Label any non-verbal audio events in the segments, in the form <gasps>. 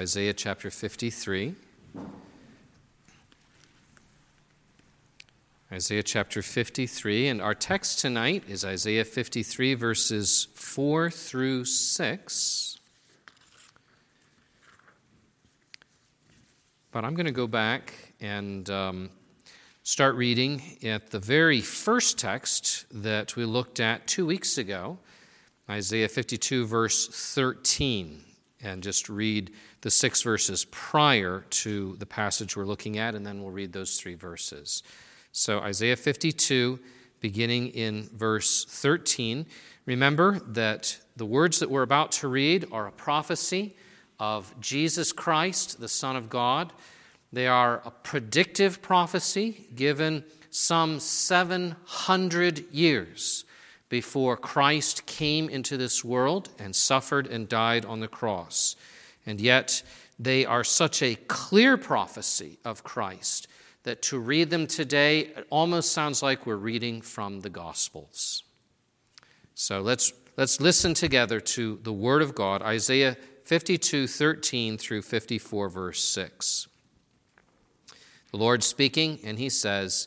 Isaiah chapter 53. Isaiah chapter 53, and our text tonight is Isaiah 53, verses 4 through 6. But I'm going to go back and um, start reading at the very first text that we looked at two weeks ago, Isaiah 52, verse 13, and just read the six verses prior to the passage we're looking at, and then we'll read those three verses. So, Isaiah 52, beginning in verse 13. Remember that the words that we're about to read are a prophecy of Jesus Christ, the Son of God. They are a predictive prophecy given some 700 years before Christ came into this world and suffered and died on the cross. And yet, they are such a clear prophecy of Christ that to read them today, it almost sounds like we're reading from the Gospels. So let's, let's listen together to the Word of God, Isaiah 52 13 through 54, verse 6. The Lord speaking, and he says,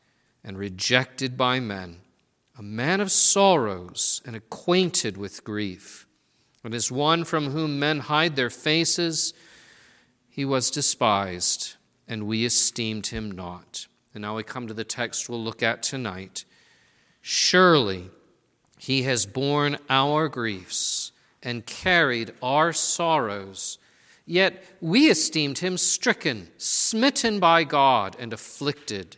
and rejected by men, a man of sorrows and acquainted with grief. And as one from whom men hide their faces, he was despised, and we esteemed him not. And now we come to the text we'll look at tonight. Surely he has borne our griefs and carried our sorrows. Yet we esteemed him stricken, smitten by God, and afflicted.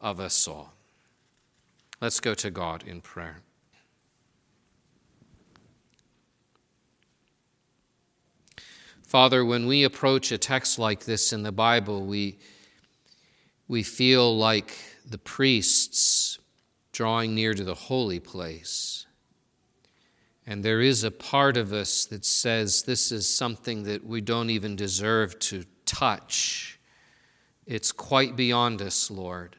of us all. Let's go to God in prayer. Father, when we approach a text like this in the Bible, we, we feel like the priests drawing near to the holy place. And there is a part of us that says this is something that we don't even deserve to touch. It's quite beyond us, Lord.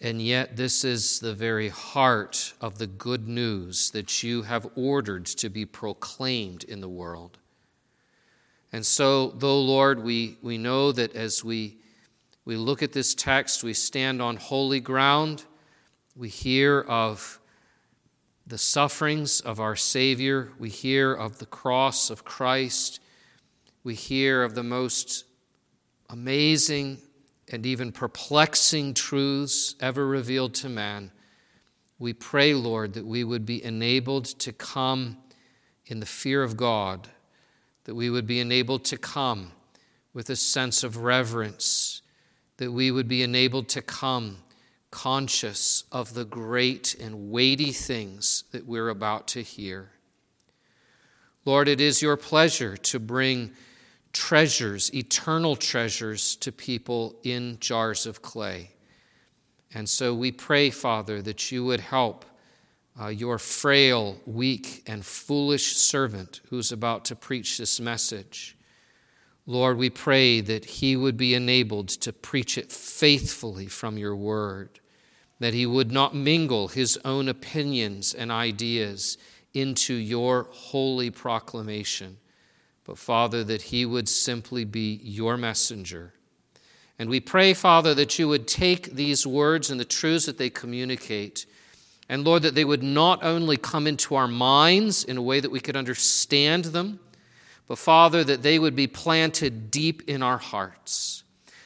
And yet, this is the very heart of the good news that you have ordered to be proclaimed in the world. And so, though, Lord, we, we know that as we, we look at this text, we stand on holy ground, we hear of the sufferings of our Savior, we hear of the cross of Christ, we hear of the most amazing and even perplexing truths ever revealed to man. We pray, Lord, that we would be enabled to come in the fear of God that we would be enabled to come with a sense of reverence, that we would be enabled to come conscious of the great and weighty things that we're about to hear. Lord, it is your pleasure to bring treasures, eternal treasures, to people in jars of clay. And so we pray, Father, that you would help uh, your frail, weak, and foolish servant who's about to preach this message. Lord, we pray that he would be enabled to preach it faithfully from your word, that he would not mingle his own opinions and ideas into your holy proclamation, but Father, that he would simply be your messenger. And we pray, Father, that you would take these words and the truths that they communicate, and Lord, that they would not only come into our minds in a way that we could understand them, but Father, that they would be planted deep in our hearts.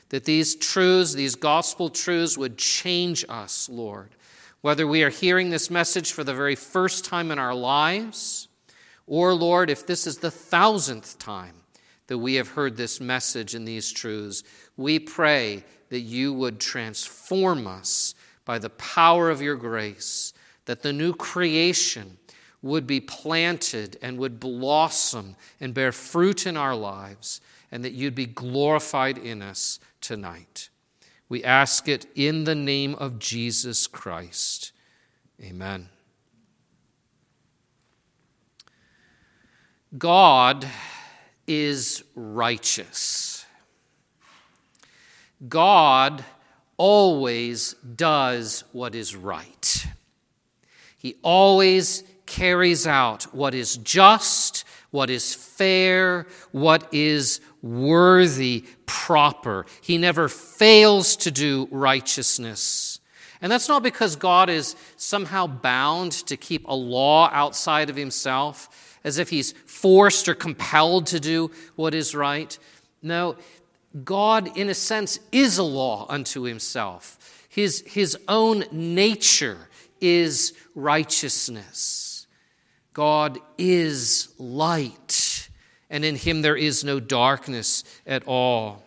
That these truths, these gospel truths, would change us, Lord. Whether we are hearing this message for the very first time in our lives, or, Lord, if this is the thousandth time that we have heard this message and these truths, we pray that you would transform us by the power of your grace, that the new creation would be planted and would blossom and bear fruit in our lives, and that you'd be glorified in us tonight. We ask it in the name of Jesus Christ. Amen. God is righteous. God always does what is right. He always carries out what is just, what is fair, what is worthy, proper. He never fails to do righteousness. And that's not because God is somehow bound to keep a law outside of himself, as if he's forced or compelled to do what is right. No, God, in a sense, is a law unto himself. His, his own nature is righteousness. God is light, and in him there is no darkness at all.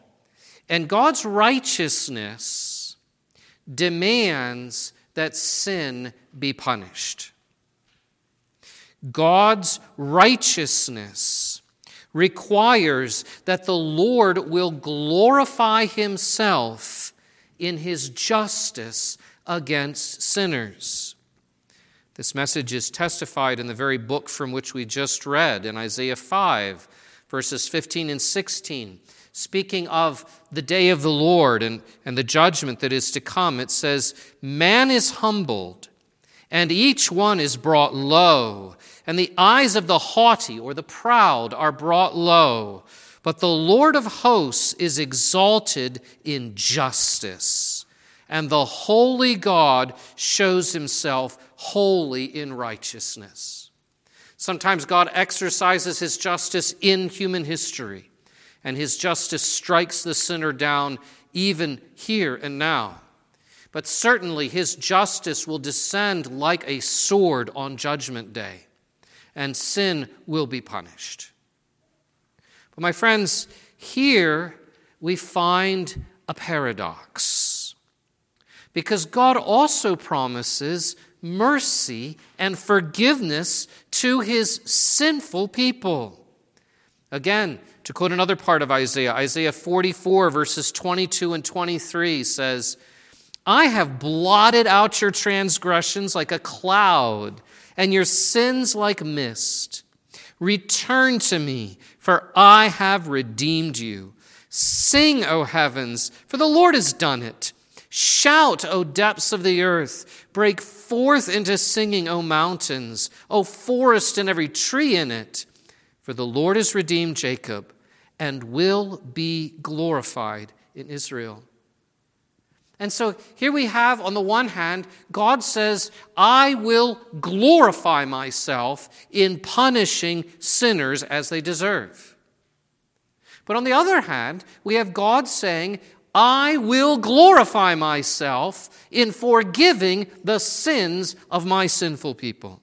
And God's righteousness demands that sin be punished. God's righteousness requires that the Lord will glorify himself in his justice against sinners. This message is testified in the very book from which we just read in Isaiah 5, verses 15 and 16. Speaking of the day of the Lord and, and the judgment that is to come, it says, Man is humbled, and each one is brought low, and the eyes of the haughty or the proud are brought low. But the Lord of hosts is exalted in justice, and the holy God shows himself holy in righteousness. Sometimes God exercises his justice in human history, and his justice strikes the sinner down even here and now. But certainly his justice will descend like a sword on Judgment Day, and sin will be punished. But, my friends, here we find a paradox. Because God also promises mercy and forgiveness to his sinful people. Again, to quote another part of Isaiah, Isaiah 44, verses 22 and 23 says, I have blotted out your transgressions like a cloud, and your sins like mist. Return to me, for I have redeemed you. Sing, O heavens, for the Lord has done it. Shout, O depths of the earth. Break forth into singing, O mountains, O forest and every tree in it. For the Lord has redeemed Jacob and will be glorified in Israel. And so here we have, on the one hand, God says, I will glorify myself in punishing sinners as they deserve. But on the other hand, we have God saying, I will glorify myself in forgiving the sins of my sinful people.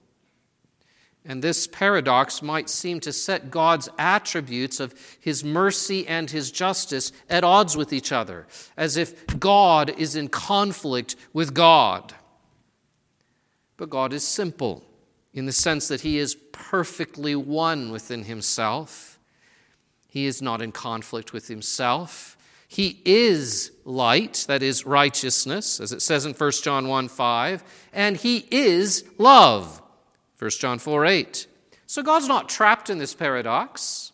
And this paradox might seem to set God's attributes of his mercy and his justice at odds with each other, as if God is in conflict with God. But God is simple in the sense that he is perfectly one within himself. He is not in conflict with himself. He is light, that is righteousness, as it says in 1 John 1 5, and He is love, 1 John 4 8. So God's not trapped in this paradox.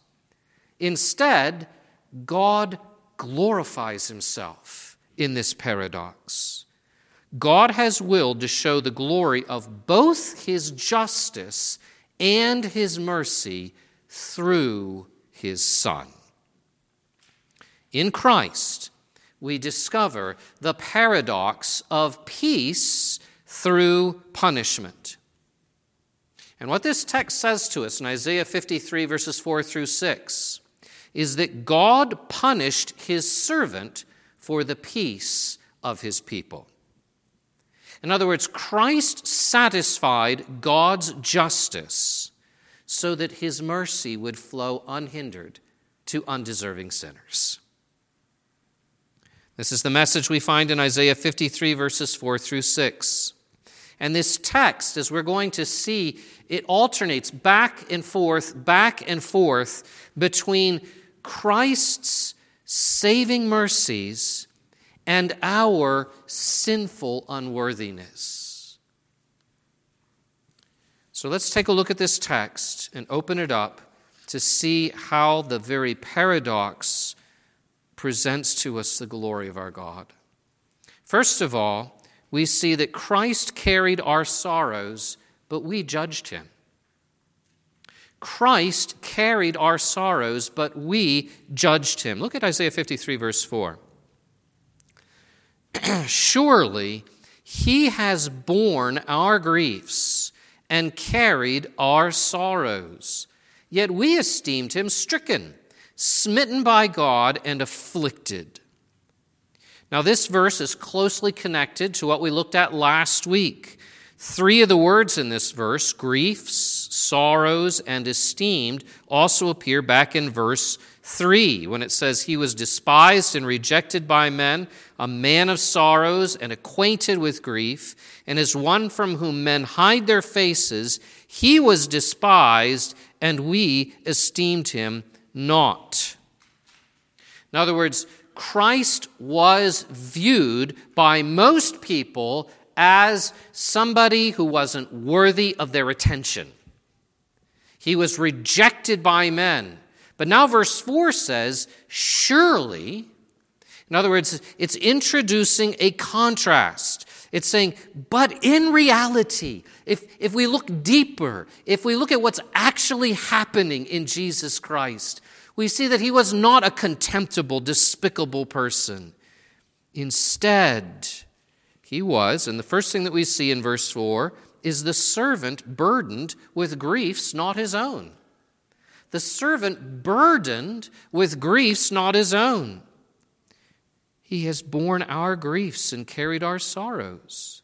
Instead, God glorifies himself in this paradox. God has willed to show the glory of both his justice and his mercy through his Son. In Christ, we discover the paradox of peace through punishment. And what this text says to us in Isaiah 53, verses 4 through 6, is that God punished his servant for the peace of his people. In other words, Christ satisfied God's justice so that his mercy would flow unhindered to undeserving sinners. This is the message we find in Isaiah 53, verses 4 through 6. And this text, as we're going to see, it alternates back and forth, back and forth between Christ's saving mercies and our sinful unworthiness. So let's take a look at this text and open it up to see how the very paradox presents to us the glory of our God. First of all, we see that Christ carried our sorrows, but we judged him. Christ carried our sorrows, but we judged him. Look at Isaiah 53, verse 4. <clears throat> Surely he has borne our griefs and carried our sorrows, yet we esteemed him stricken smitten by God and afflicted. Now, this verse is closely connected to what we looked at last week. Three of the words in this verse, griefs, sorrows, and esteemed, also appear back in verse 3 when it says, He was despised and rejected by men, a man of sorrows and acquainted with grief, and as one from whom men hide their faces, he was despised, and we esteemed him not. In other words, Christ was viewed by most people as somebody who wasn't worthy of their attention. He was rejected by men. But now, verse 4 says, Surely, in other words, it's introducing a contrast. It's saying, but in reality, if, if we look deeper, if we look at what's actually happening in Jesus Christ, we see that he was not a contemptible, despicable person. Instead, he was, and the first thing that we see in verse 4 is the servant burdened with griefs not his own. The servant burdened with griefs not his own. He has borne our griefs and carried our sorrows.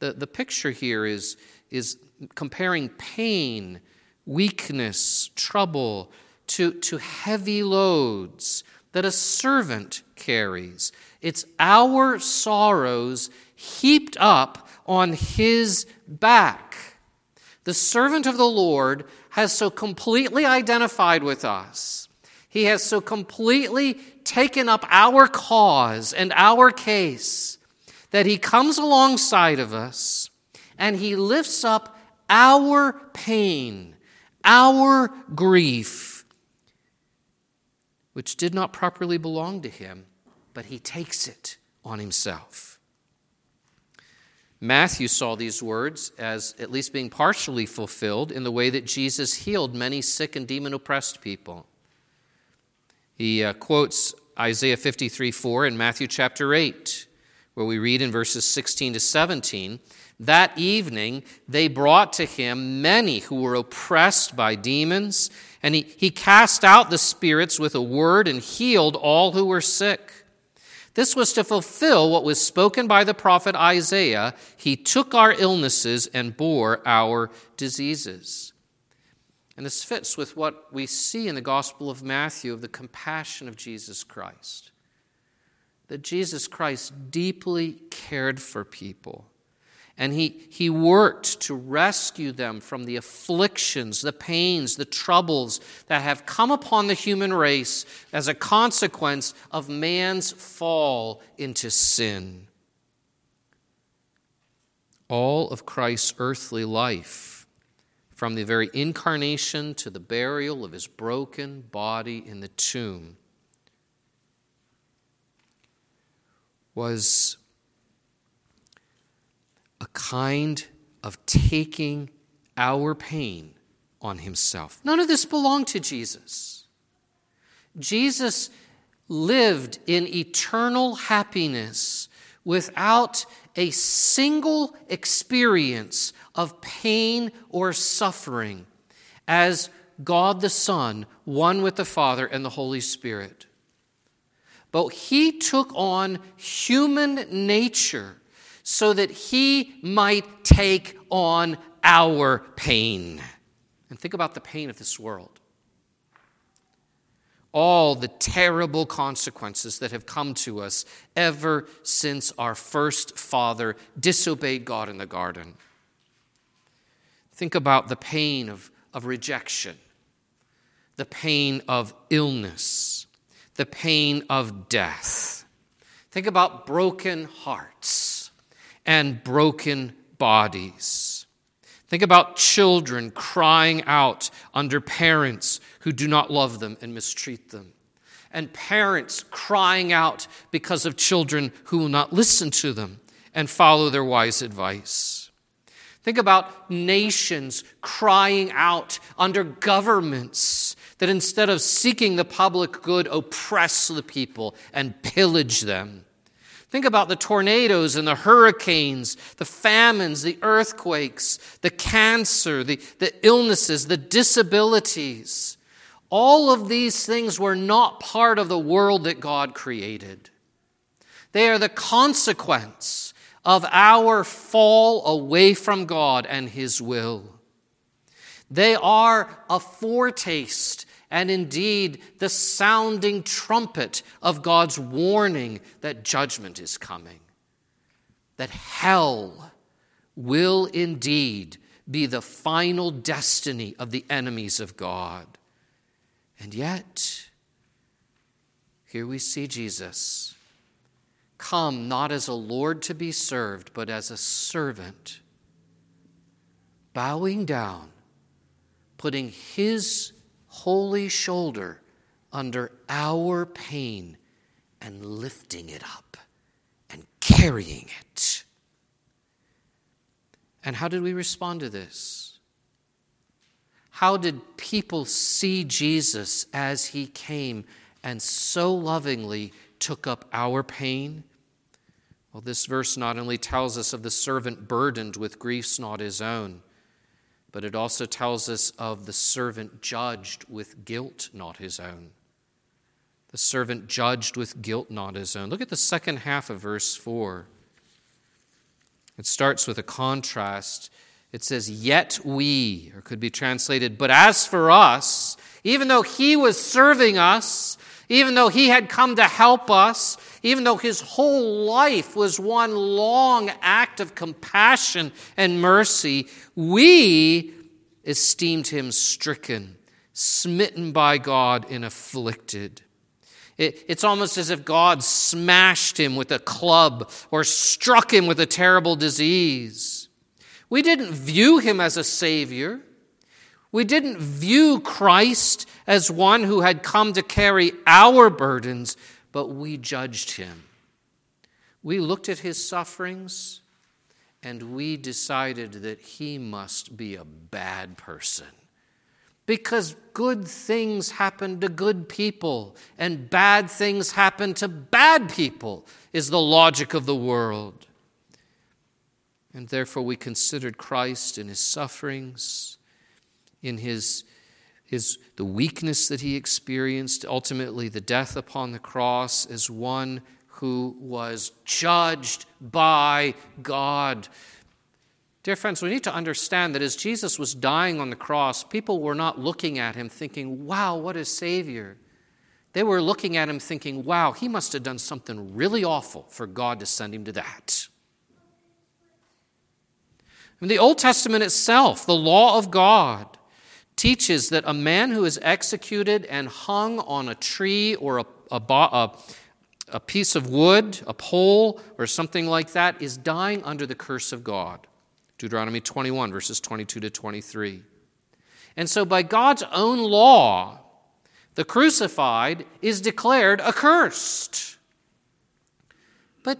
The, the picture here is, is comparing pain, weakness, trouble, to, to heavy loads that a servant carries. It's our sorrows heaped up on his back. The servant of the Lord has so completely identified with us. He has so completely taken up our cause and our case that he comes alongside of us and he lifts up our pain, our grief which did not properly belong to him, but he takes it on himself. Matthew saw these words as at least being partially fulfilled in the way that Jesus healed many sick and demon oppressed people. He uh, quotes Isaiah 53 4 in Matthew chapter 8, where we read in verses 16 to 17 That evening they brought to him many who were oppressed by demons and he, he cast out the spirits with a word and healed all who were sick. This was to fulfill what was spoken by the prophet Isaiah. He took our illnesses and bore our diseases. And this fits with what we see in the Gospel of Matthew of the compassion of Jesus Christ. That Jesus Christ deeply cared for people and he, he worked to rescue them from the afflictions, the pains, the troubles that have come upon the human race as a consequence of man's fall into sin. All of Christ's earthly life, from the very incarnation to the burial of his broken body in the tomb, was a kind of taking our pain on himself. None of this belonged to Jesus. Jesus lived in eternal happiness without a single experience of pain or suffering as God the Son, one with the Father and the Holy Spirit. But he took on human nature so that he might take on our pain. And think about the pain of this world. All the terrible consequences that have come to us ever since our first father disobeyed God in the garden. Think about the pain of, of rejection, the pain of illness, the pain of death. Think about broken hearts and broken bodies. Think about children crying out under parents who do not love them and mistreat them, and parents crying out because of children who will not listen to them and follow their wise advice. Think about nations crying out under governments that instead of seeking the public good, oppress the people and pillage them. Think about the tornadoes and the hurricanes, the famines, the earthquakes, the cancer, the, the illnesses, the disabilities. All of these things were not part of the world that God created. They are the consequence of our fall away from God and His will. They are a foretaste and indeed the sounding trumpet of God's warning that judgment is coming, that hell will indeed be the final destiny of the enemies of God. And yet, here we see Jesus come not as a Lord to be served, but as a servant, bowing down, putting his holy shoulder under our pain and lifting it up and carrying it. And how did we respond to this? How did people see Jesus as he came and so lovingly took up our pain? Well, this verse not only tells us of the servant burdened with griefs not his own, but it also tells us of the servant judged with guilt not his own. The servant judged with guilt not his own. Look at the second half of verse 4. It starts with a contrast. It says, Yet we, or could be translated, but as for us, even though he was serving us, even though he had come to help us, even though his whole life was one long act of compassion and mercy, we esteemed him stricken, smitten by God, and afflicted. It, it's almost as if God smashed him with a club or struck him with a terrible disease. We didn't view him as a savior. We didn't view Christ as one who had come to carry our burdens, but we judged him. We looked at his sufferings and we decided that he must be a bad person. Because good things happen to good people and bad things happen to bad people, is the logic of the world. And therefore, we considered Christ in his sufferings, in his his, the weakness that he experienced, ultimately the death upon the cross, as one who was judged by God. Dear friends, we need to understand that as Jesus was dying on the cross, people were not looking at him thinking, wow, what a Savior. They were looking at him thinking, wow, he must have done something really awful for God to send him to that. In the Old Testament itself, the law of God, teaches that a man who is executed and hung on a tree or a, a, a, a piece of wood, a pole, or something like that is dying under the curse of God. Deuteronomy 21, verses 22 to 23. And so, by God's own law, the crucified is declared accursed. But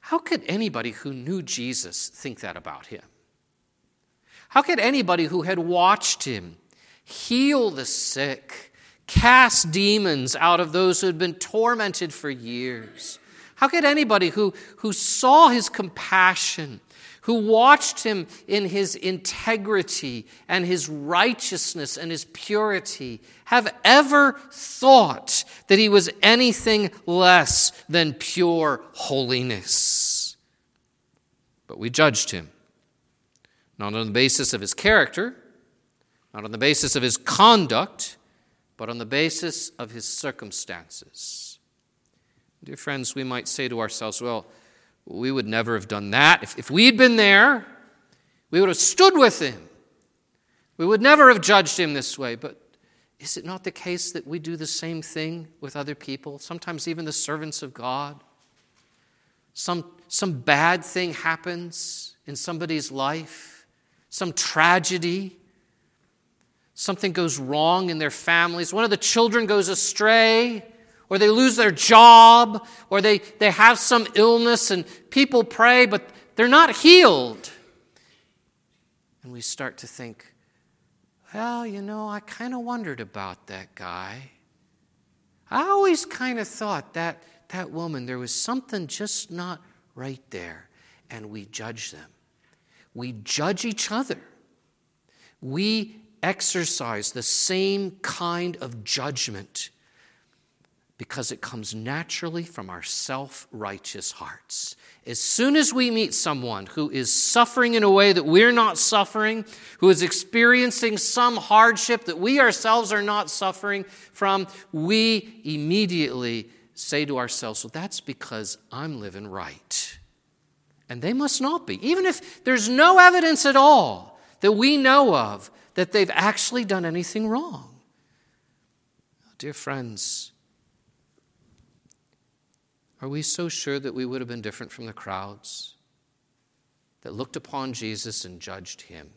How could anybody who knew Jesus think that about him? How could anybody who had watched him heal the sick, cast demons out of those who had been tormented for years, how could anybody who, who saw his compassion, who watched him in his integrity and his righteousness and his purity, have ever thought that he was anything less than pure holiness? But we judged him, not on the basis of his character, not on the basis of his conduct, but on the basis of his circumstances. Dear friends, we might say to ourselves, well, we would never have done that. If, if we'd been there, we would have stood with him. We would never have judged him this way. But is it not the case that we do the same thing with other people, sometimes even the servants of God? Some, some bad thing happens in somebody's life, some tragedy, something goes wrong in their families. One of the children goes astray or they lose their job, or they, they have some illness, and people pray, but they're not healed. And we start to think, well, you know, I kind of wondered about that guy. I always kind of thought that that woman, there was something just not right there. And we judge them. We judge each other. We exercise the same kind of judgment because it comes naturally from our self righteous hearts. As soon as we meet someone who is suffering in a way that we're not suffering, who is experiencing some hardship that we ourselves are not suffering from, we immediately say to ourselves, Well, that's because I'm living right. And they must not be. Even if there's no evidence at all that we know of that they've actually done anything wrong. Dear friends, are we so sure that we would have been different from the crowds that looked upon Jesus and judged him?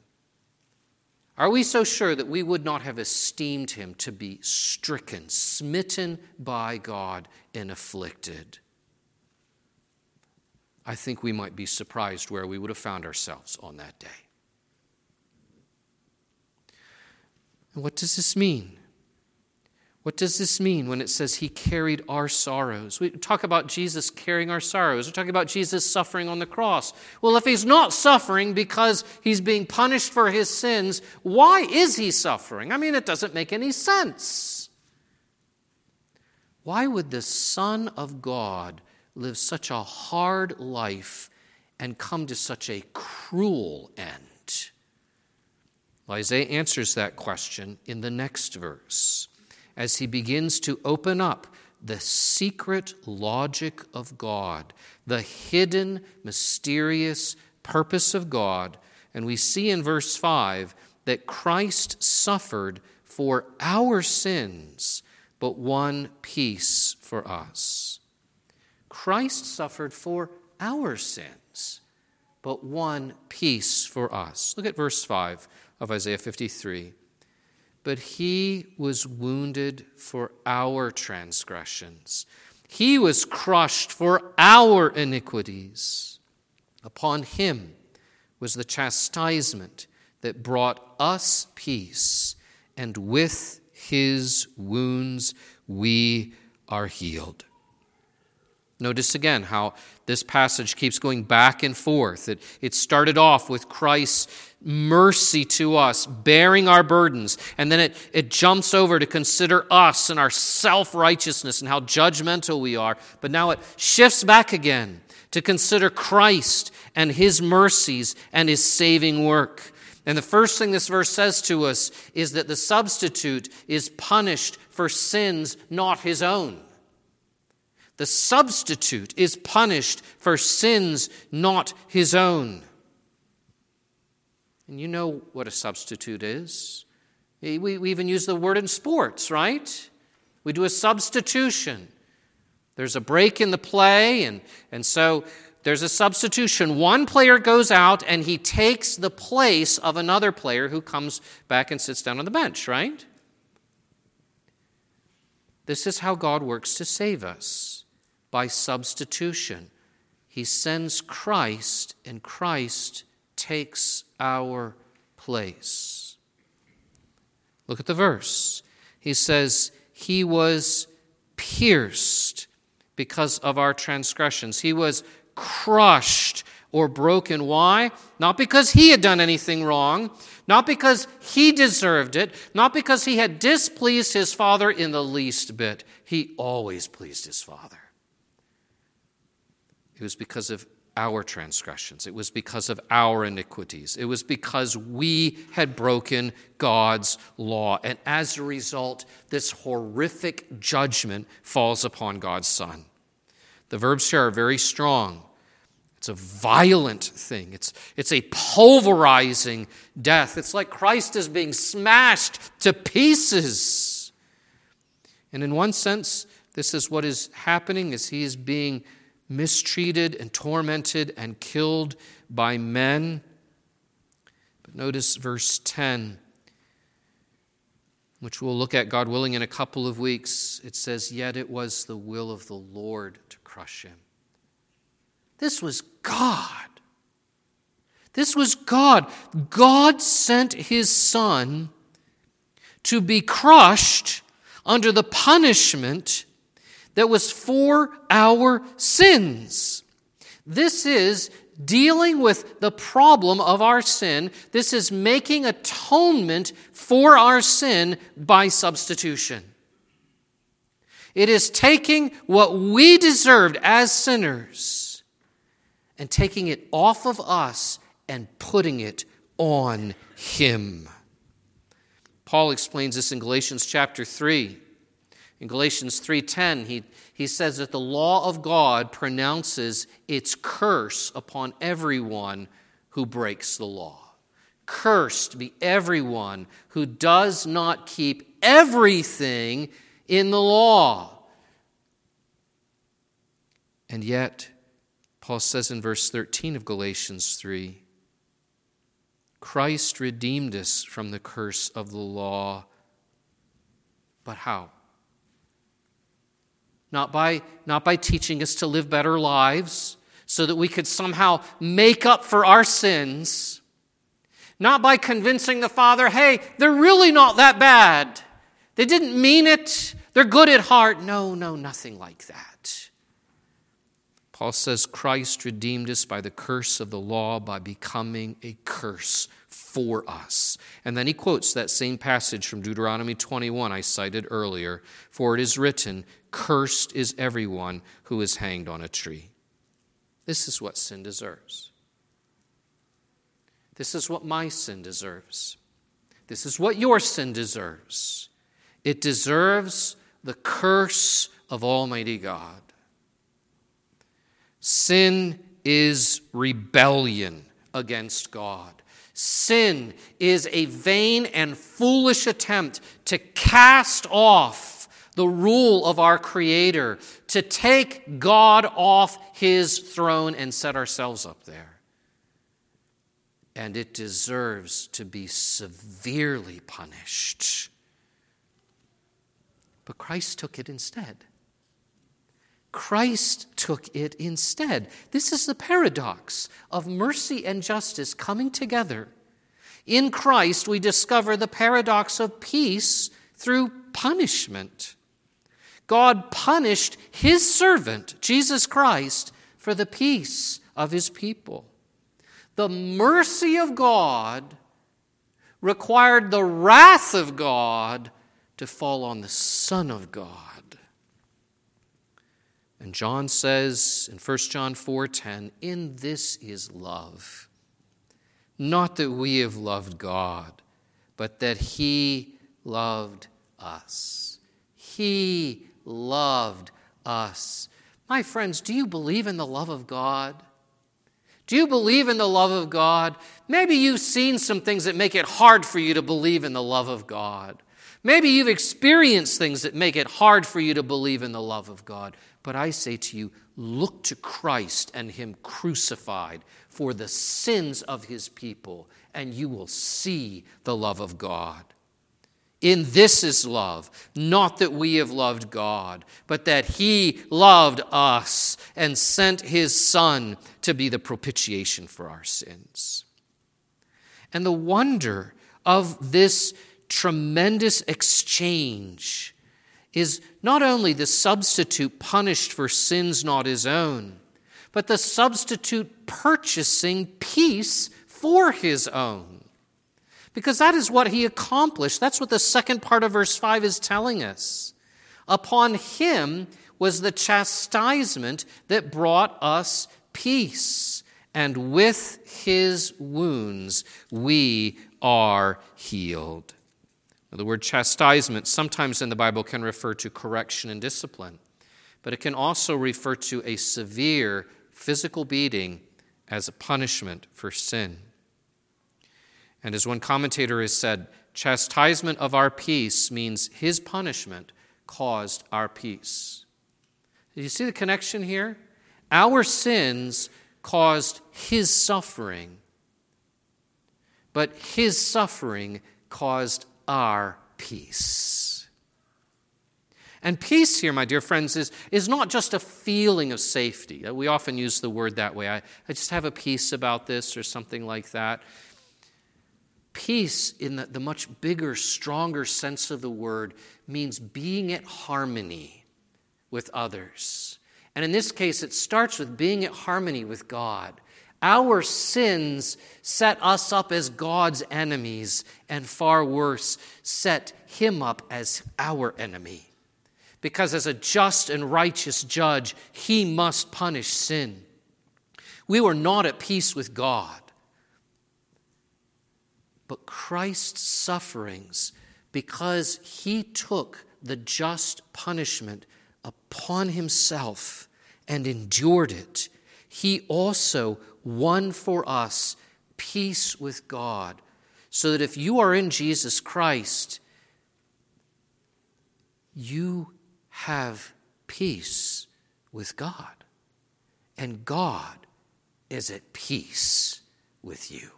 Are we so sure that we would not have esteemed him to be stricken, smitten by God, and afflicted? I think we might be surprised where we would have found ourselves on that day. And what does this mean? What does this mean when it says he carried our sorrows? We talk about Jesus carrying our sorrows. We're talking about Jesus suffering on the cross. Well, if he's not suffering because he's being punished for his sins, why is he suffering? I mean, it doesn't make any sense. Why would the Son of God live such a hard life and come to such a cruel end? Well, Isaiah answers that question in the next verse as he begins to open up the secret logic of God, the hidden, mysterious purpose of God. And we see in verse 5 that Christ suffered for our sins, but won peace for us. Christ suffered for our sins, but won peace for us. Look at verse 5 of Isaiah 53 but he was wounded for our transgressions. He was crushed for our iniquities. Upon him was the chastisement that brought us peace, and with his wounds we are healed. Notice again how this passage keeps going back and forth. It, it started off with Christ's mercy to us, bearing our burdens, and then it, it jumps over to consider us and our self righteousness and how judgmental we are. But now it shifts back again to consider Christ and his mercies and his saving work. And the first thing this verse says to us is that the substitute is punished for sins not his own. The substitute is punished for sins not his own. And you know what a substitute is. We, we even use the word in sports, right? We do a substitution. There's a break in the play, and, and so there's a substitution. One player goes out and he takes the place of another player who comes back and sits down on the bench, right? This is how God works to save us by substitution. he sends Christ, and Christ takes our place. Look at the verse. He says, He was pierced because of our transgressions. He was crushed or broken. Why? Not because he had done anything wrong, not because he deserved it, not because he had displeased his father in the least bit. He always pleased his father. It was because of our transgressions. It was because of our iniquities. It was because we had broken God's law. And as a result, this horrific judgment falls upon God's Son. The verbs here are very strong. It's a violent thing. It's, it's a pulverizing death. It's like Christ is being smashed to pieces. And in one sense, this is what is happening as he is being mistreated and tormented and killed by men. But notice verse 10, which we'll look at, God willing, in a couple of weeks. It says, Yet it was the will of the Lord to crush him. This was God. This was God. God sent his son to be crushed under the punishment that was for our sins. This is dealing with the problem of our sin. This is making atonement for our sin by substitution. It is taking what we deserved as sinners and taking it off of us and putting it on Him. Paul explains this in Galatians chapter 3. In Galatians 3:10, he, he says that the law of God pronounces its curse upon everyone who breaks the law. Cursed be everyone who does not keep everything in the law. And yet, Paul says in verse 13 of Galatians 3 Christ redeemed us from the curse of the law. But how? Not by, not by teaching us to live better lives so that we could somehow make up for our sins, not by convincing the Father, hey, they're really not that bad. They didn't mean it. They're good at heart. No, no, nothing like that. Paul says Christ redeemed us by the curse of the law by becoming a curse for us. And then he quotes that same passage from Deuteronomy 21 I cited earlier For it is written, Cursed is everyone who is hanged on a tree. This is what sin deserves. This is what my sin deserves. This is what your sin deserves. It deserves the curse of Almighty God. Sin is rebellion against God. Sin is a vain and foolish attempt to cast off the rule of our Creator, to take God off His throne and set ourselves up there. And it deserves to be severely punished. But Christ took it instead. Christ took it instead. This is the paradox of mercy and justice coming together. In Christ, we discover the paradox of peace through punishment. God punished his servant, Jesus Christ, for the peace of his people. The mercy of God required the wrath of God to fall on the Son of God. And John says in 1 John 4:10, "In this is love, not that we have loved God, but that he loved us. He loved us. My friends, do you believe in the love of God? Do you believe in the love of God? Maybe you've seen some things that make it hard for you to believe in the love of God. Maybe you've experienced things that make it hard for you to believe in the love of God. But I say to you, look to Christ and Him crucified for the sins of His people, and you will see the love of God. In this is love, not that we have loved God, but that He loved us and sent His Son to be the propitiation for our sins. And the wonder of this tremendous exchange is not only the substitute punished for sins not his own, but the substitute purchasing peace for his own. Because that is what he accomplished. That's what the second part of verse 5 is telling us. Upon him was the chastisement that brought us peace, and with his wounds we are healed. The word chastisement sometimes in the Bible can refer to correction and discipline, but it can also refer to a severe physical beating as a punishment for sin. And as one commentator has said, chastisement of our peace means his punishment caused our peace. Do you see the connection here? Our sins caused his suffering, but his suffering caused our peace. And peace here, my dear friends, is, is not just a feeling of safety. Uh, we often use the word that way. I, I just have a peace about this or something like that. Peace, in the, the much bigger, stronger sense of the word, means being at harmony with others. And in this case, it starts with being at harmony with God. Our sins set us up as God's enemies, and far worse, set him up as our enemy. Because as a just and righteous judge, he must punish sin. We were not at peace with God. But Christ's sufferings, because he took the just punishment upon himself and endured it, he also won for us peace with God. So that if you are in Jesus Christ, you have peace with God. And God is at peace with you.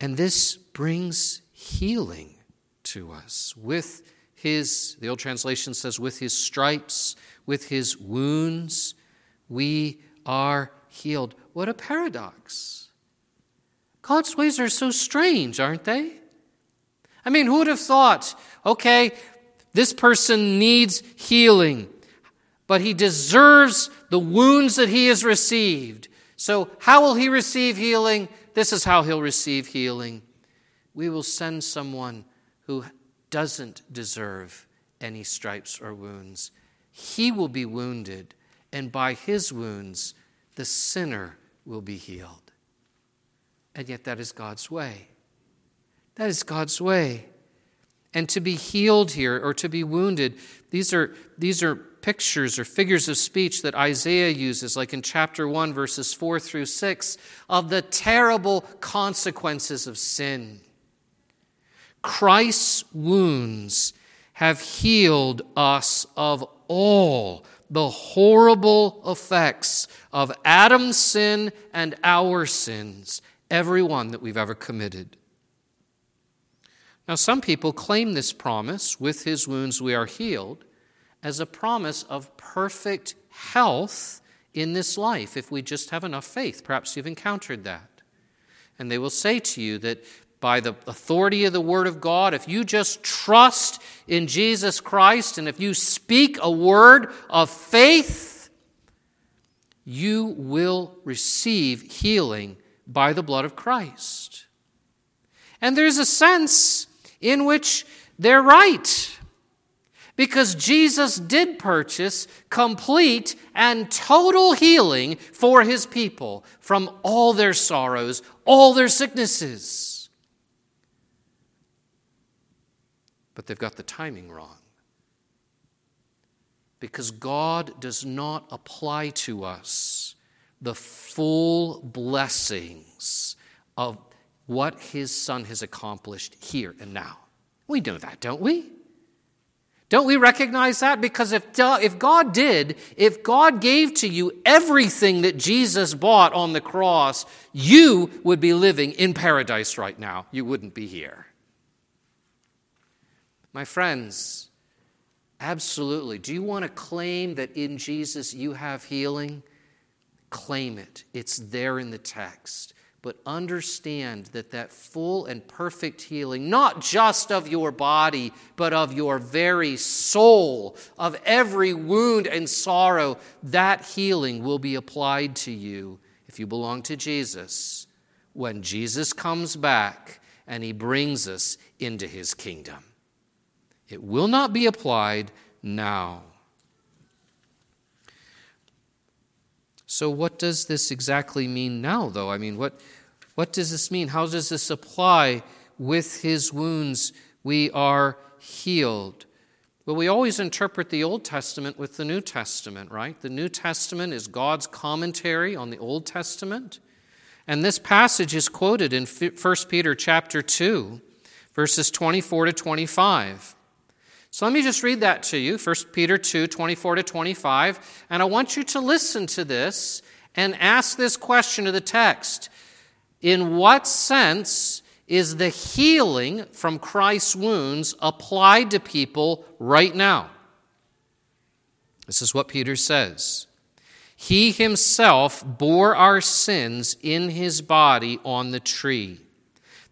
And this brings healing to us. With his, the old translation says, with his stripes, with his wounds, we are healed. What a paradox. God's ways are so strange, aren't they? I mean, who would have thought, okay, this person needs healing, but he deserves the wounds that he has received. So, how will he receive healing? This is how he'll receive healing. We will send someone who doesn't deserve any stripes or wounds. He will be wounded and by his wounds, the sinner will be healed. And yet, that is God's way. That is God's way. And to be healed here or to be wounded, these are, these are pictures or figures of speech that Isaiah uses, like in chapter 1, verses 4 through 6, of the terrible consequences of sin. Christ's wounds have healed us of all the horrible effects of Adam's sin and our sins, every one that we've ever committed. Now, some people claim this promise, with his wounds we are healed, as a promise of perfect health in this life if we just have enough faith. Perhaps you've encountered that. And they will say to you that by the authority of the Word of God, if you just trust in Jesus Christ and if you speak a word of faith, you will receive healing by the blood of Christ. And there's a sense in which they're right. Because Jesus did purchase complete and total healing for his people from all their sorrows, all their sicknesses. But they've got the timing wrong. Because God does not apply to us the full blessings of what His Son has accomplished here and now. We know that, don't we? Don't we recognize that? Because if, if God did, if God gave to you everything that Jesus bought on the cross, you would be living in paradise right now. You wouldn't be here. My friends, absolutely. Do you want to claim that in Jesus you have healing? Claim it. It's there in the text but understand that that full and perfect healing, not just of your body, but of your very soul, of every wound and sorrow, that healing will be applied to you if you belong to Jesus when Jesus comes back and he brings us into his kingdom. It will not be applied now. So, what does this exactly mean now, though? I mean, what, what does this mean? How does this apply? With his wounds, we are healed. Well, we always interpret the Old Testament with the New Testament, right? The New Testament is God's commentary on the Old Testament. And this passage is quoted in 1 Peter chapter 2, verses 24 to 25. So let me just read that to you 1 Peter 2 24 to 25. And I want you to listen to this and ask this question of the text In what sense is the healing from Christ's wounds applied to people right now? This is what Peter says. He himself bore our sins in his body on the tree,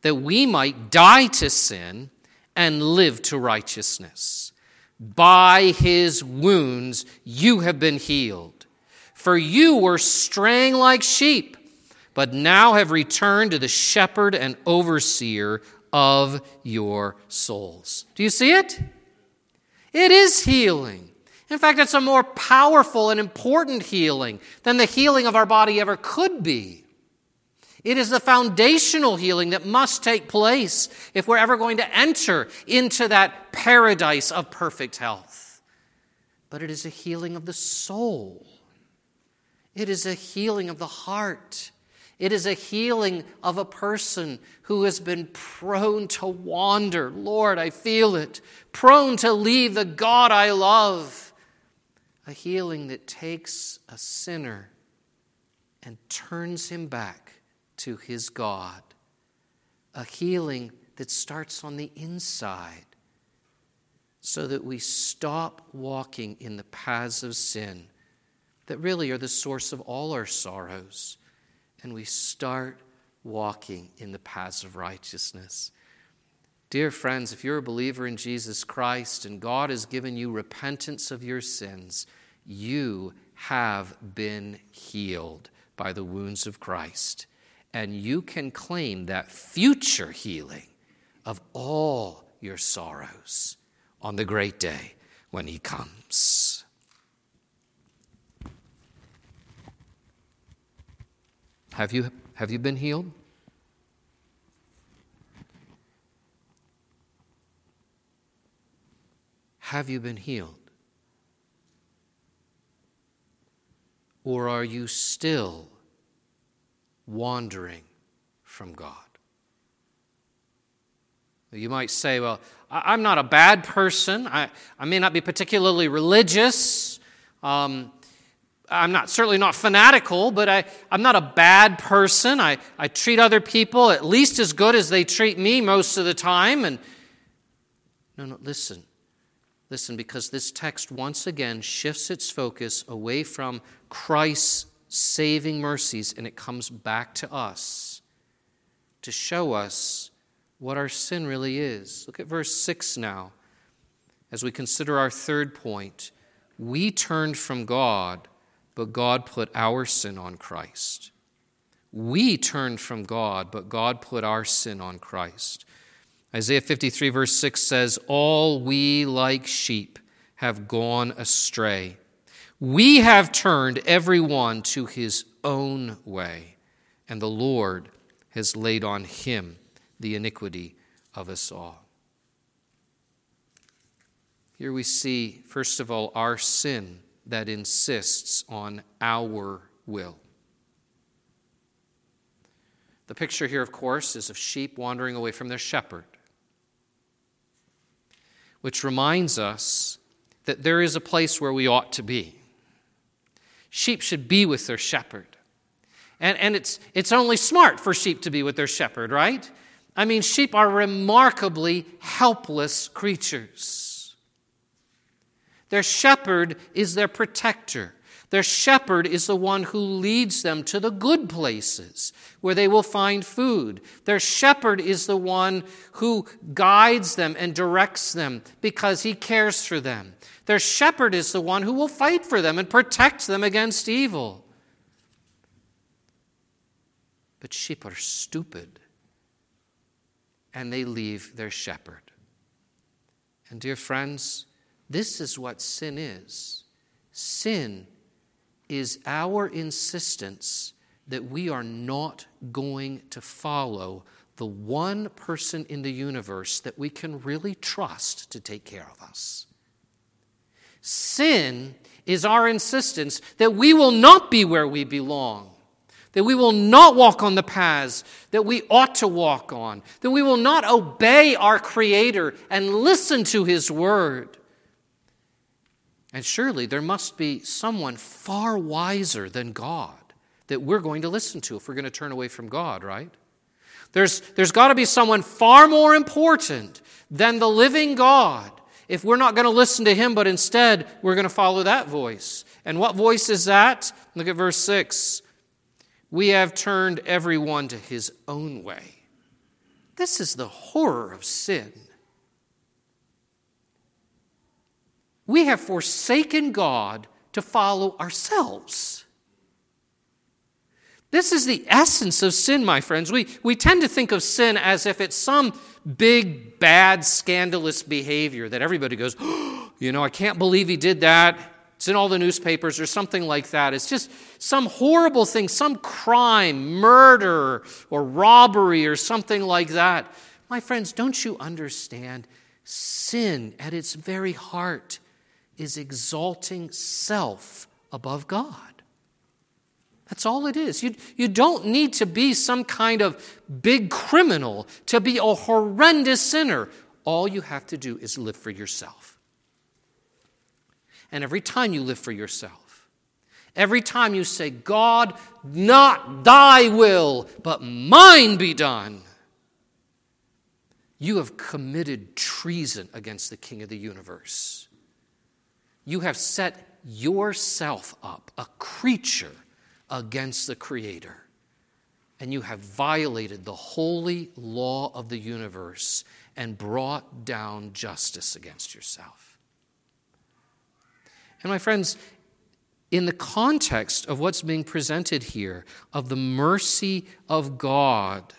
that we might die to sin and live to righteousness. By his wounds you have been healed. For you were straying like sheep, but now have returned to the shepherd and overseer of your souls. Do you see it? It is healing. In fact, it's a more powerful and important healing than the healing of our body ever could be. It is the foundational healing that must take place if we're ever going to enter into that paradise of perfect health. But it is a healing of the soul, it is a healing of the heart. It is a healing of a person who has been prone to wander. Lord, I feel it. Prone to leave the God I love. A healing that takes a sinner and turns him back to his God. A healing that starts on the inside so that we stop walking in the paths of sin that really are the source of all our sorrows and we start walking in the paths of righteousness. Dear friends, if you're a believer in Jesus Christ and God has given you repentance of your sins, you have been healed by the wounds of Christ and you can claim that future healing of all your sorrows on the great day when He comes. Have you, have you been healed? Have you been healed? Or are you still wandering from God. You might say, well, I'm not a bad person. I, I may not be particularly religious. Um, I'm not certainly not fanatical, but I, I'm not a bad person. I, I treat other people at least as good as they treat me most of the time. And no, no, listen. Listen, because this text once again shifts its focus away from Christ's saving mercies, and it comes back to us to show us what our sin really is. Look at verse 6 now. As we consider our third point, we turned from God, but God put our sin on Christ. We turned from God, but God put our sin on Christ. Isaiah 53, verse 6 says, All we like sheep have gone astray. We have turned every one to his own way, and the Lord has laid on him the iniquity of us all. Here we see, first of all, our sin that insists on our will. The picture here, of course, is of sheep wandering away from their shepherd, which reminds us that there is a place where we ought to be. Sheep should be with their shepherd. And, and it's, it's only smart for sheep to be with their shepherd, right? I mean, sheep are remarkably helpless creatures. Their shepherd is their protector. Their shepherd is the one who leads them to the good places where they will find food. Their shepherd is the one who guides them and directs them because he cares for them. Their shepherd is the one who will fight for them and protect them against evil. But sheep are stupid and they leave their shepherd. And, dear friends, this is what sin is sin is our insistence that we are not going to follow the one person in the universe that we can really trust to take care of us. Sin is our insistence that we will not be where we belong, that we will not walk on the paths that we ought to walk on, that we will not obey our Creator and listen to His word. And surely there must be someone far wiser than God that we're going to listen to if we're going to turn away from God, right? There's, there's got to be someone far more important than the living God if we're not going to listen to him, but instead we're going to follow that voice. And what voice is that? Look at verse 6. We have turned everyone to his own way. This is the horror of sin. We have forsaken God to follow ourselves. This is the essence of sin, my friends. We, we tend to think of sin as if it's some big, bad, scandalous behavior that everybody goes, oh, <gasps> you know, I can't believe he did that. It's in all the newspapers or something like that. It's just some horrible thing, some crime, murder or robbery or something like that. My friends, don't you understand? Sin at its very heart is exalting self above God. That's all it is. You, you don't need to be some kind of big criminal to be a horrendous sinner. All you have to do is live for yourself. And every time you live for yourself, every time you say, God, not thy will, but mine be done, you have committed treason against the King of the universe. You have set yourself up, a creature, against the Creator. And you have violated the holy law of the universe and brought down justice against yourself. And my friends, in the context of what's being presented here, of the mercy of God,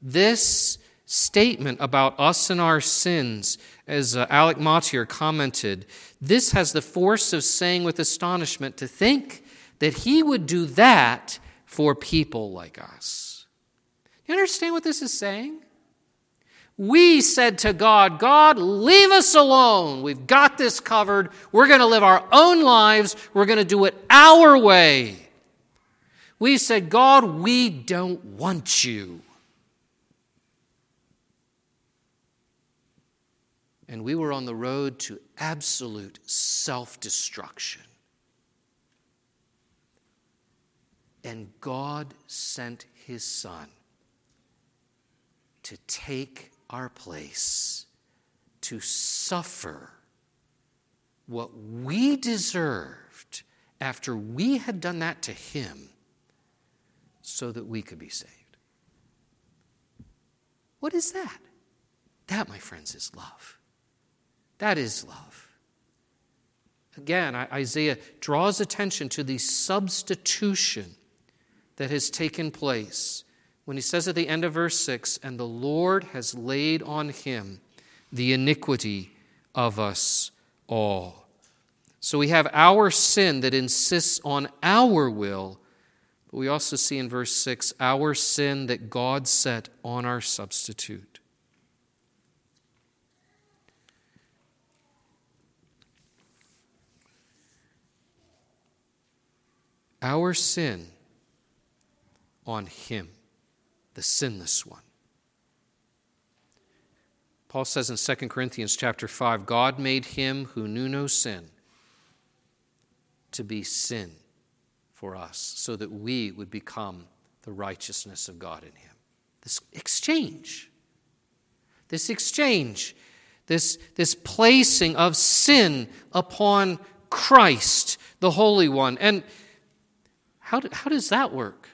this statement about us and our sins, as uh, Alec Motyer commented, this has the force of saying with astonishment to think that he would do that for people like us. You understand what this is saying? We said to God, God, leave us alone. We've got this covered. We're going to live our own lives. We're going to do it our way. We said, God, we don't want you. And we were on the road to absolute self destruction. And God sent his son to take our place, to suffer what we deserved after we had done that to him so that we could be saved. What is that? That, my friends, is love. That is love. Again, Isaiah draws attention to the substitution that has taken place when he says at the end of verse 6 and the Lord has laid on him the iniquity of us all. So we have our sin that insists on our will, but we also see in verse 6 our sin that God set on our substitute. Our sin on him, the sinless one. Paul says in 2 Corinthians chapter 5, God made him who knew no sin to be sin for us, so that we would become the righteousness of God in him. This exchange. This exchange. This, this placing of sin upon Christ, the Holy One. And how, do, how does that work?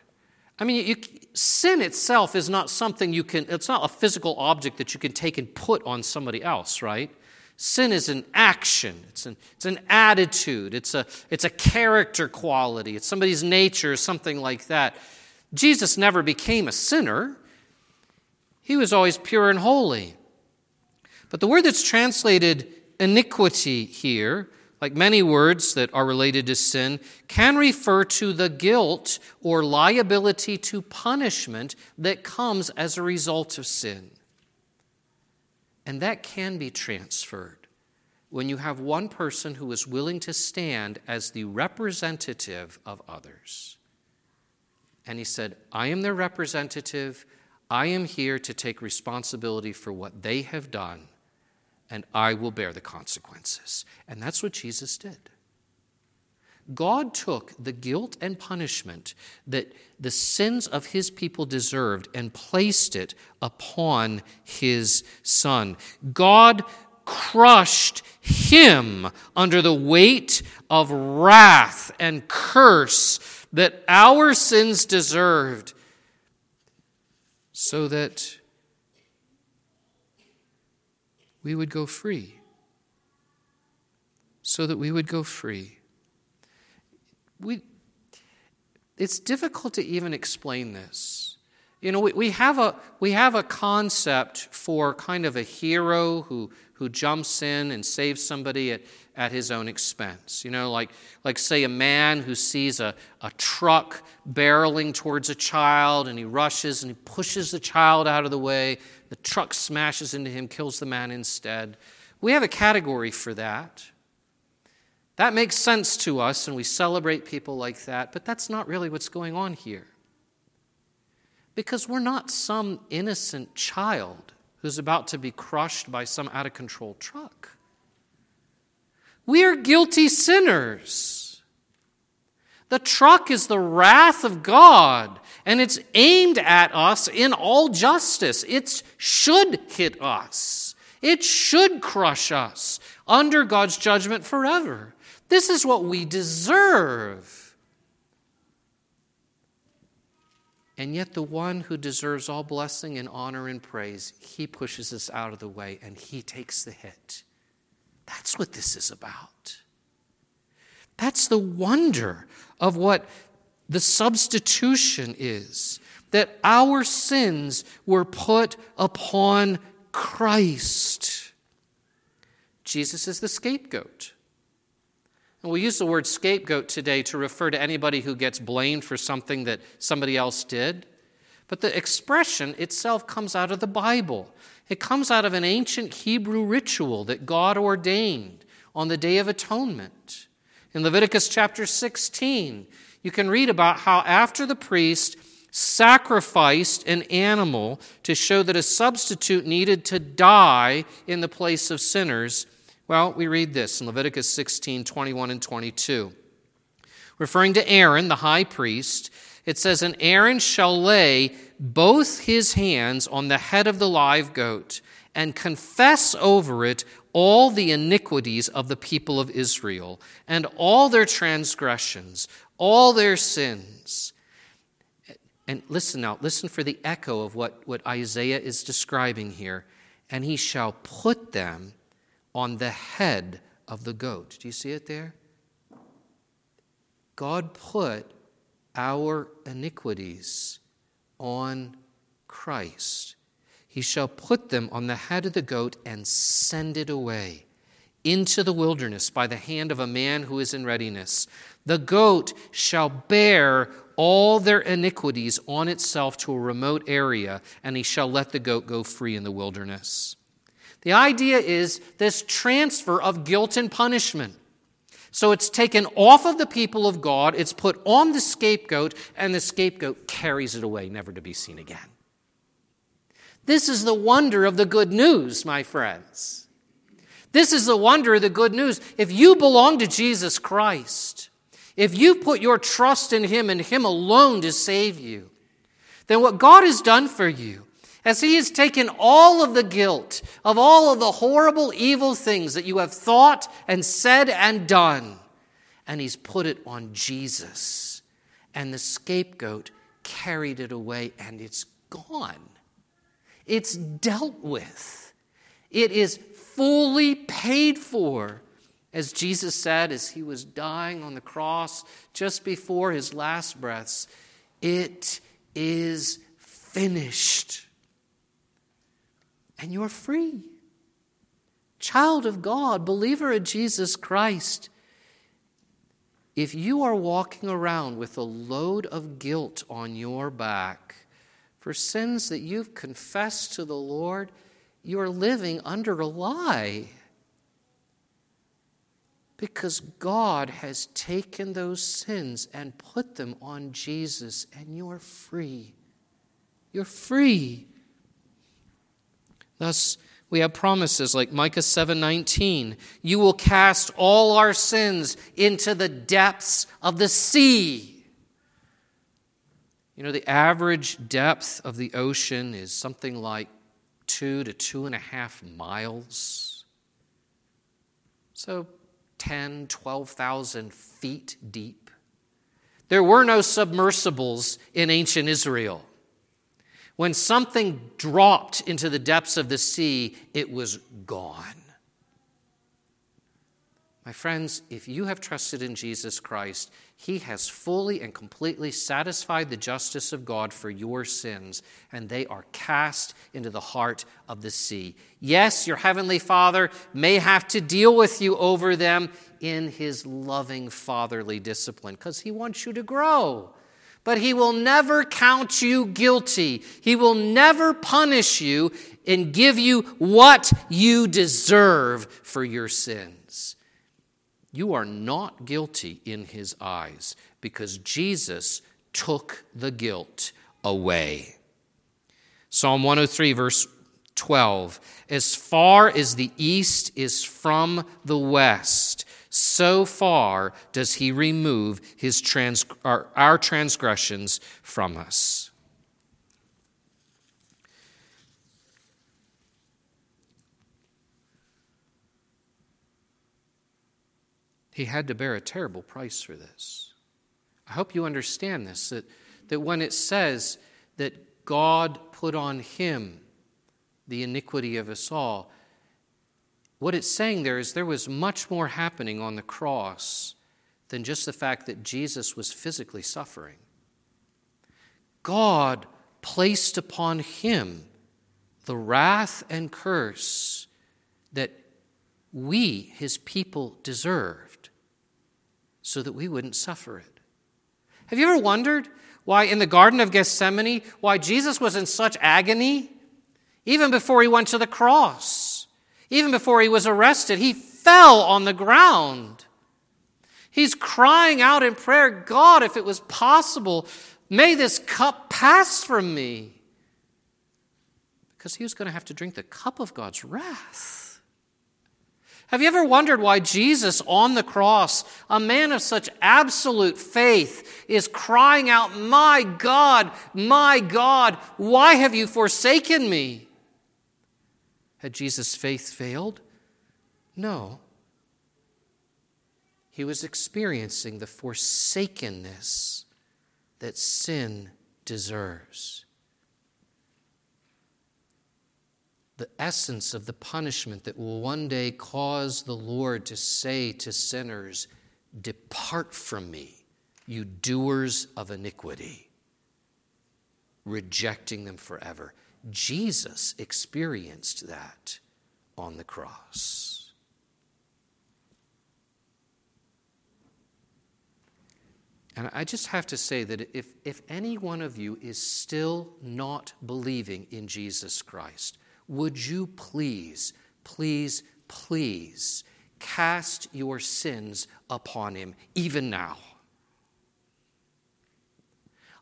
I mean, you, sin itself is not something you can, it's not a physical object that you can take and put on somebody else, right? Sin is an action, it's an, it's an attitude, it's a, it's a character quality, it's somebody's nature, something like that. Jesus never became a sinner, he was always pure and holy. But the word that's translated iniquity here, like many words that are related to sin, can refer to the guilt or liability to punishment that comes as a result of sin. And that can be transferred when you have one person who is willing to stand as the representative of others. And he said, I am their representative. I am here to take responsibility for what they have done, and I will bear the consequences. And that's what Jesus did. God took the guilt and punishment that the sins of his people deserved and placed it upon his son. God crushed him under the weight of wrath and curse that our sins deserved so that we would go free. So that we would go free we, it's difficult to even explain this. You know, we, we, have a, we have a concept for kind of a hero who, who jumps in and saves somebody at, at his own expense. You know, like, like say a man who sees a, a truck barreling towards a child and he rushes and he pushes the child out of the way. The truck smashes into him, kills the man instead. We have a category for that. That makes sense to us, and we celebrate people like that, but that's not really what's going on here. Because we're not some innocent child who's about to be crushed by some out of control truck. We are guilty sinners. The truck is the wrath of God, and it's aimed at us in all justice. It should hit us, it should crush us under God's judgment forever. This is what we deserve. And yet, the one who deserves all blessing and honor and praise, he pushes us out of the way and he takes the hit. That's what this is about. That's the wonder of what the substitution is that our sins were put upon Christ. Jesus is the scapegoat. And we use the word scapegoat today to refer to anybody who gets blamed for something that somebody else did. But the expression itself comes out of the Bible. It comes out of an ancient Hebrew ritual that God ordained on the Day of Atonement. In Leviticus chapter 16, you can read about how after the priest sacrificed an animal to show that a substitute needed to die in the place of sinners, well, we read this in Leviticus 16 21 and 22. Referring to Aaron, the high priest, it says, And Aaron shall lay both his hands on the head of the live goat and confess over it all the iniquities of the people of Israel and all their transgressions, all their sins. And listen now, listen for the echo of what, what Isaiah is describing here. And he shall put them on the head of the goat. Do you see it there? God put our iniquities on Christ. He shall put them on the head of the goat and send it away into the wilderness by the hand of a man who is in readiness. The goat shall bear all their iniquities on itself to a remote area, and he shall let the goat go free in the wilderness. The idea is this transfer of guilt and punishment. So it's taken off of the people of God, it's put on the scapegoat, and the scapegoat carries it away, never to be seen again. This is the wonder of the good news, my friends. This is the wonder of the good news. If you belong to Jesus Christ, if you put your trust in Him and Him alone to save you, then what God has done for you, as He has taken all of the guilt of all of the horrible, evil things that you have thought and said and done, and He's put it on Jesus. And the scapegoat carried it away, and it's gone. It's dealt with. It is fully paid for. As Jesus said as he was dying on the cross just before his last breaths, it is finished. And you're free. Child of God, believer in Jesus Christ, if you are walking around with a load of guilt on your back for sins that you've confessed to the Lord, you're living under a lie. Because God has taken those sins and put them on Jesus, and you're free. You're free. Thus, we have promises like Micah 7:19, you will cast all our sins into the depths of the sea. You know, the average depth of the ocean is something like two to two and a half miles. So 10, 12,000 feet deep. There were no submersibles in ancient Israel. When something dropped into the depths of the sea, it was gone. My friends, if you have trusted in Jesus Christ, He has fully and completely satisfied the justice of God for your sins, and they are cast into the heart of the sea. Yes, your Heavenly Father may have to deal with you over them in His loving fatherly discipline because He wants you to grow. But He will never count you guilty, He will never punish you and give you what you deserve for your sins. You are not guilty in his eyes because Jesus took the guilt away. Psalm 103, verse 12 As far as the east is from the west, so far does he remove his trans- our, our transgressions from us. He had to bear a terrible price for this. I hope you understand this that, that when it says that God put on him the iniquity of us all, what it's saying there is there was much more happening on the cross than just the fact that Jesus was physically suffering. God placed upon him the wrath and curse that we, his people, deserved so that we wouldn't suffer it. Have you ever wondered why in the Garden of Gethsemane, why Jesus was in such agony? Even before he went to the cross, even before he was arrested, he fell on the ground. He's crying out in prayer, God, if it was possible, may this cup pass from me. Because he was going to have to drink the cup of God's wrath. Have you ever wondered why Jesus on the cross, a man of such absolute faith, is crying out, My God, my God, why have you forsaken me? Had Jesus' faith failed? No. He was experiencing the forsakenness that sin deserves. the essence of the punishment that will one day cause the Lord to say to sinners, Depart from me, you doers of iniquity, rejecting them forever. Jesus experienced that on the cross. And I just have to say that if, if any one of you is still not believing in Jesus Christ, would you please, please, please cast your sins upon him, even now?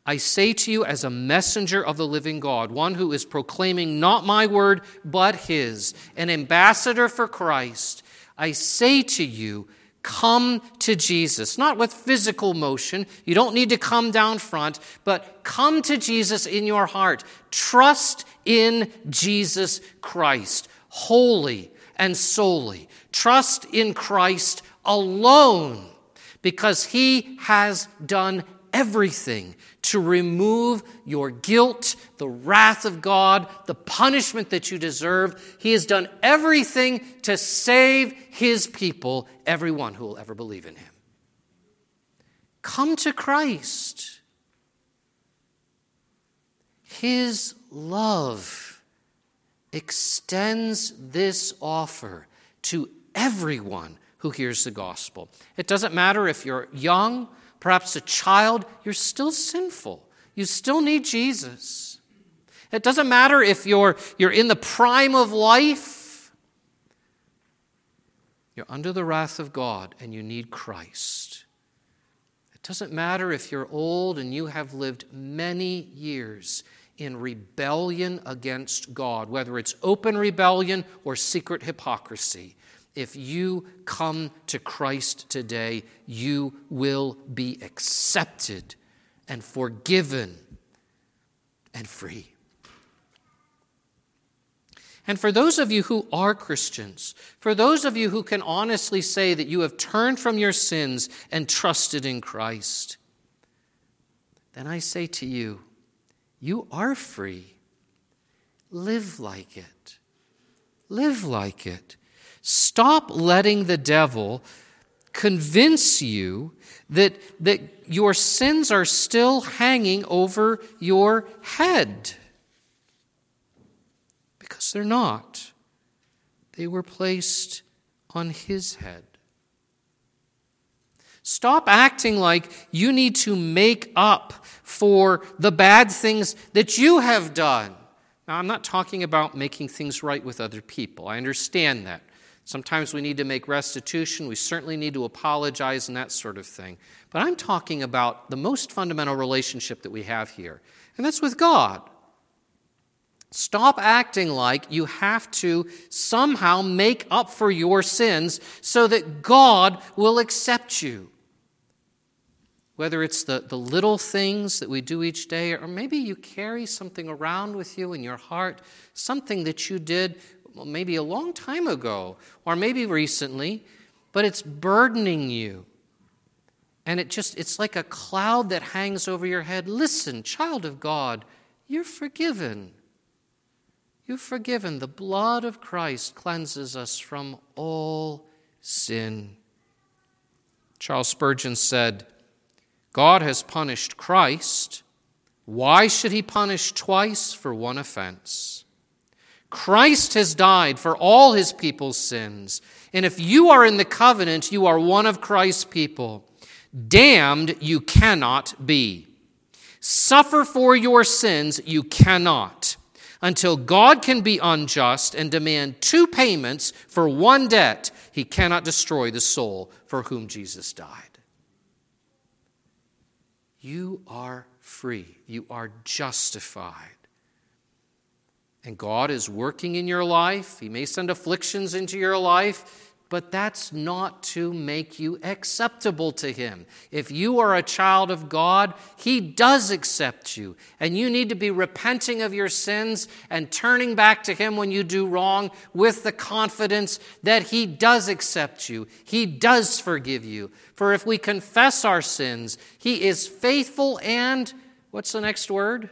I say to you, as a messenger of the living God, one who is proclaiming not my word, but his, an ambassador for Christ, I say to you, come to Jesus, not with physical motion. You don't need to come down front, but come to Jesus in your heart. Trust in Jesus Christ, wholly and solely. Trust in Christ alone, because he has done everything to remove your guilt, the wrath of God, the punishment that you deserve. He has done everything to save his people, everyone who will ever believe in him. Come to Christ. His love extends this offer to everyone who hears the gospel. It doesn't matter if you're young perhaps a child, you're still sinful. You still need Jesus. It doesn't matter if you're, you're in the prime of life, you're under the wrath of God and you need Christ. It doesn't matter if you're old and you have lived many years in rebellion against God, whether it's open rebellion or secret hypocrisy if you come to Christ today, you will be accepted and forgiven and free. And for those of you who are Christians, for those of you who can honestly say that you have turned from your sins and trusted in Christ, then I say to you, you are free. Live like it. Live like it. Stop letting the devil convince you that, that your sins are still hanging over your head. Because they're not. They were placed on his head. Stop acting like you need to make up for the bad things that you have done. Now, I'm not talking about making things right with other people. I understand that. Sometimes we need to make restitution. We certainly need to apologize and that sort of thing. But I'm talking about the most fundamental relationship that we have here, and that's with God. Stop acting like you have to somehow make up for your sins so that God will accept you. Whether it's the, the little things that we do each day, or maybe you carry something around with you in your heart, something that you did well, maybe a long time ago, or maybe recently, but it's burdening you. And it just, it's like a cloud that hangs over your head. Listen, child of God, you're forgiven. You're forgiven. The blood of Christ cleanses us from all sin. Charles Spurgeon said, God has punished Christ. Why should he punish twice for one offense? Christ has died for all his people's sins. And if you are in the covenant, you are one of Christ's people. Damned you cannot be. Suffer for your sins you cannot until God can be unjust and demand two payments for one debt. He cannot destroy the soul for whom Jesus died. You are free. You are justified and God is working in your life. He may send afflictions into your life, but that's not to make you acceptable to Him. If you are a child of God, He does accept you. And you need to be repenting of your sins and turning back to Him when you do wrong with the confidence that He does accept you. He does forgive you. For if we confess our sins, He is faithful and, what's the next word?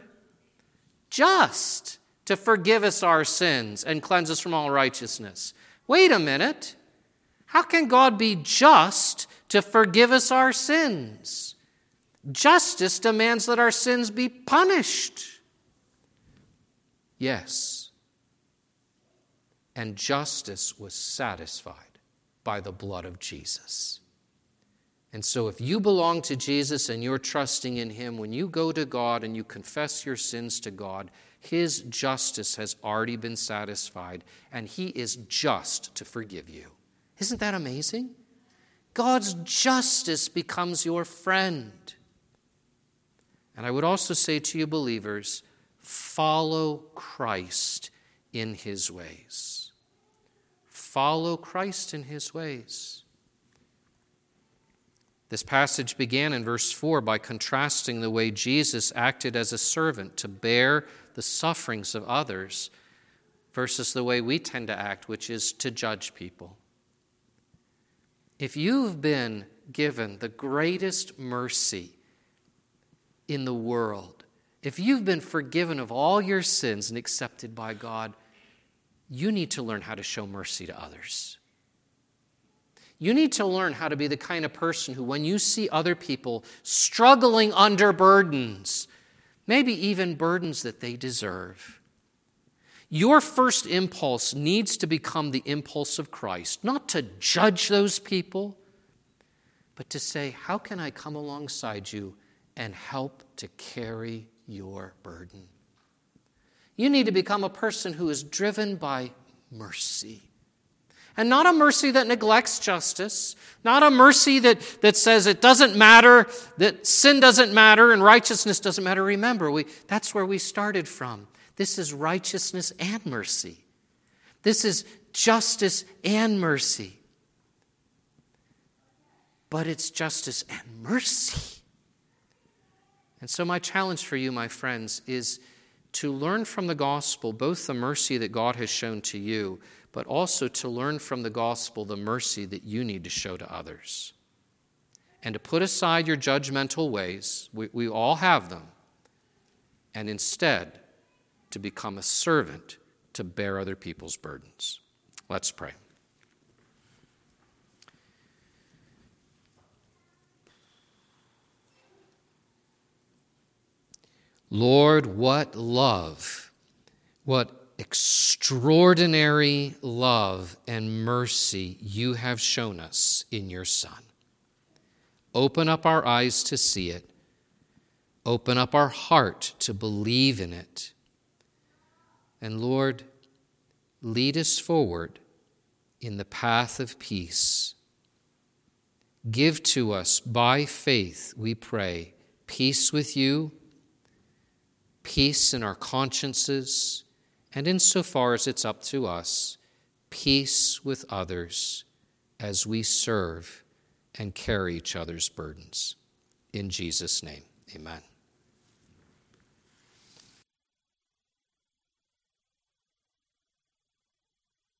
Just to forgive us our sins and cleanse us from all righteousness. Wait a minute. How can God be just to forgive us our sins? Justice demands that our sins be punished. Yes. And justice was satisfied by the blood of Jesus. And so, if you belong to Jesus and you're trusting in Him, when you go to God and you confess your sins to God, his justice has already been satisfied, and He is just to forgive you. Isn't that amazing? God's justice becomes your friend. And I would also say to you, believers, follow Christ in His ways. Follow Christ in His ways. This passage began in verse 4 by contrasting the way Jesus acted as a servant to bear the sufferings of others versus the way we tend to act, which is to judge people. If you've been given the greatest mercy in the world, if you've been forgiven of all your sins and accepted by God, you need to learn how to show mercy to others. You need to learn how to be the kind of person who, when you see other people struggling under burdens, maybe even burdens that they deserve, your first impulse needs to become the impulse of Christ, not to judge those people, but to say, How can I come alongside you and help to carry your burden? You need to become a person who is driven by mercy. And not a mercy that neglects justice, not a mercy that, that says it doesn't matter, that sin doesn't matter and righteousness doesn't matter. Remember, we, that's where we started from. This is righteousness and mercy. This is justice and mercy. But it's justice and mercy. And so, my challenge for you, my friends, is to learn from the gospel both the mercy that God has shown to you, but also to learn from the gospel the mercy that you need to show to others. And to put aside your judgmental ways, we, we all have them, and instead to become a servant to bear other people's burdens. Let's pray. Lord, what love, what extraordinary love and mercy you have shown us in your Son. Open up our eyes to see it, open up our heart to believe in it. And Lord, lead us forward in the path of peace. Give to us by faith, we pray, peace with you peace in our consciences, and insofar as it's up to us, peace with others as we serve and carry each other's burdens. In Jesus' name, amen.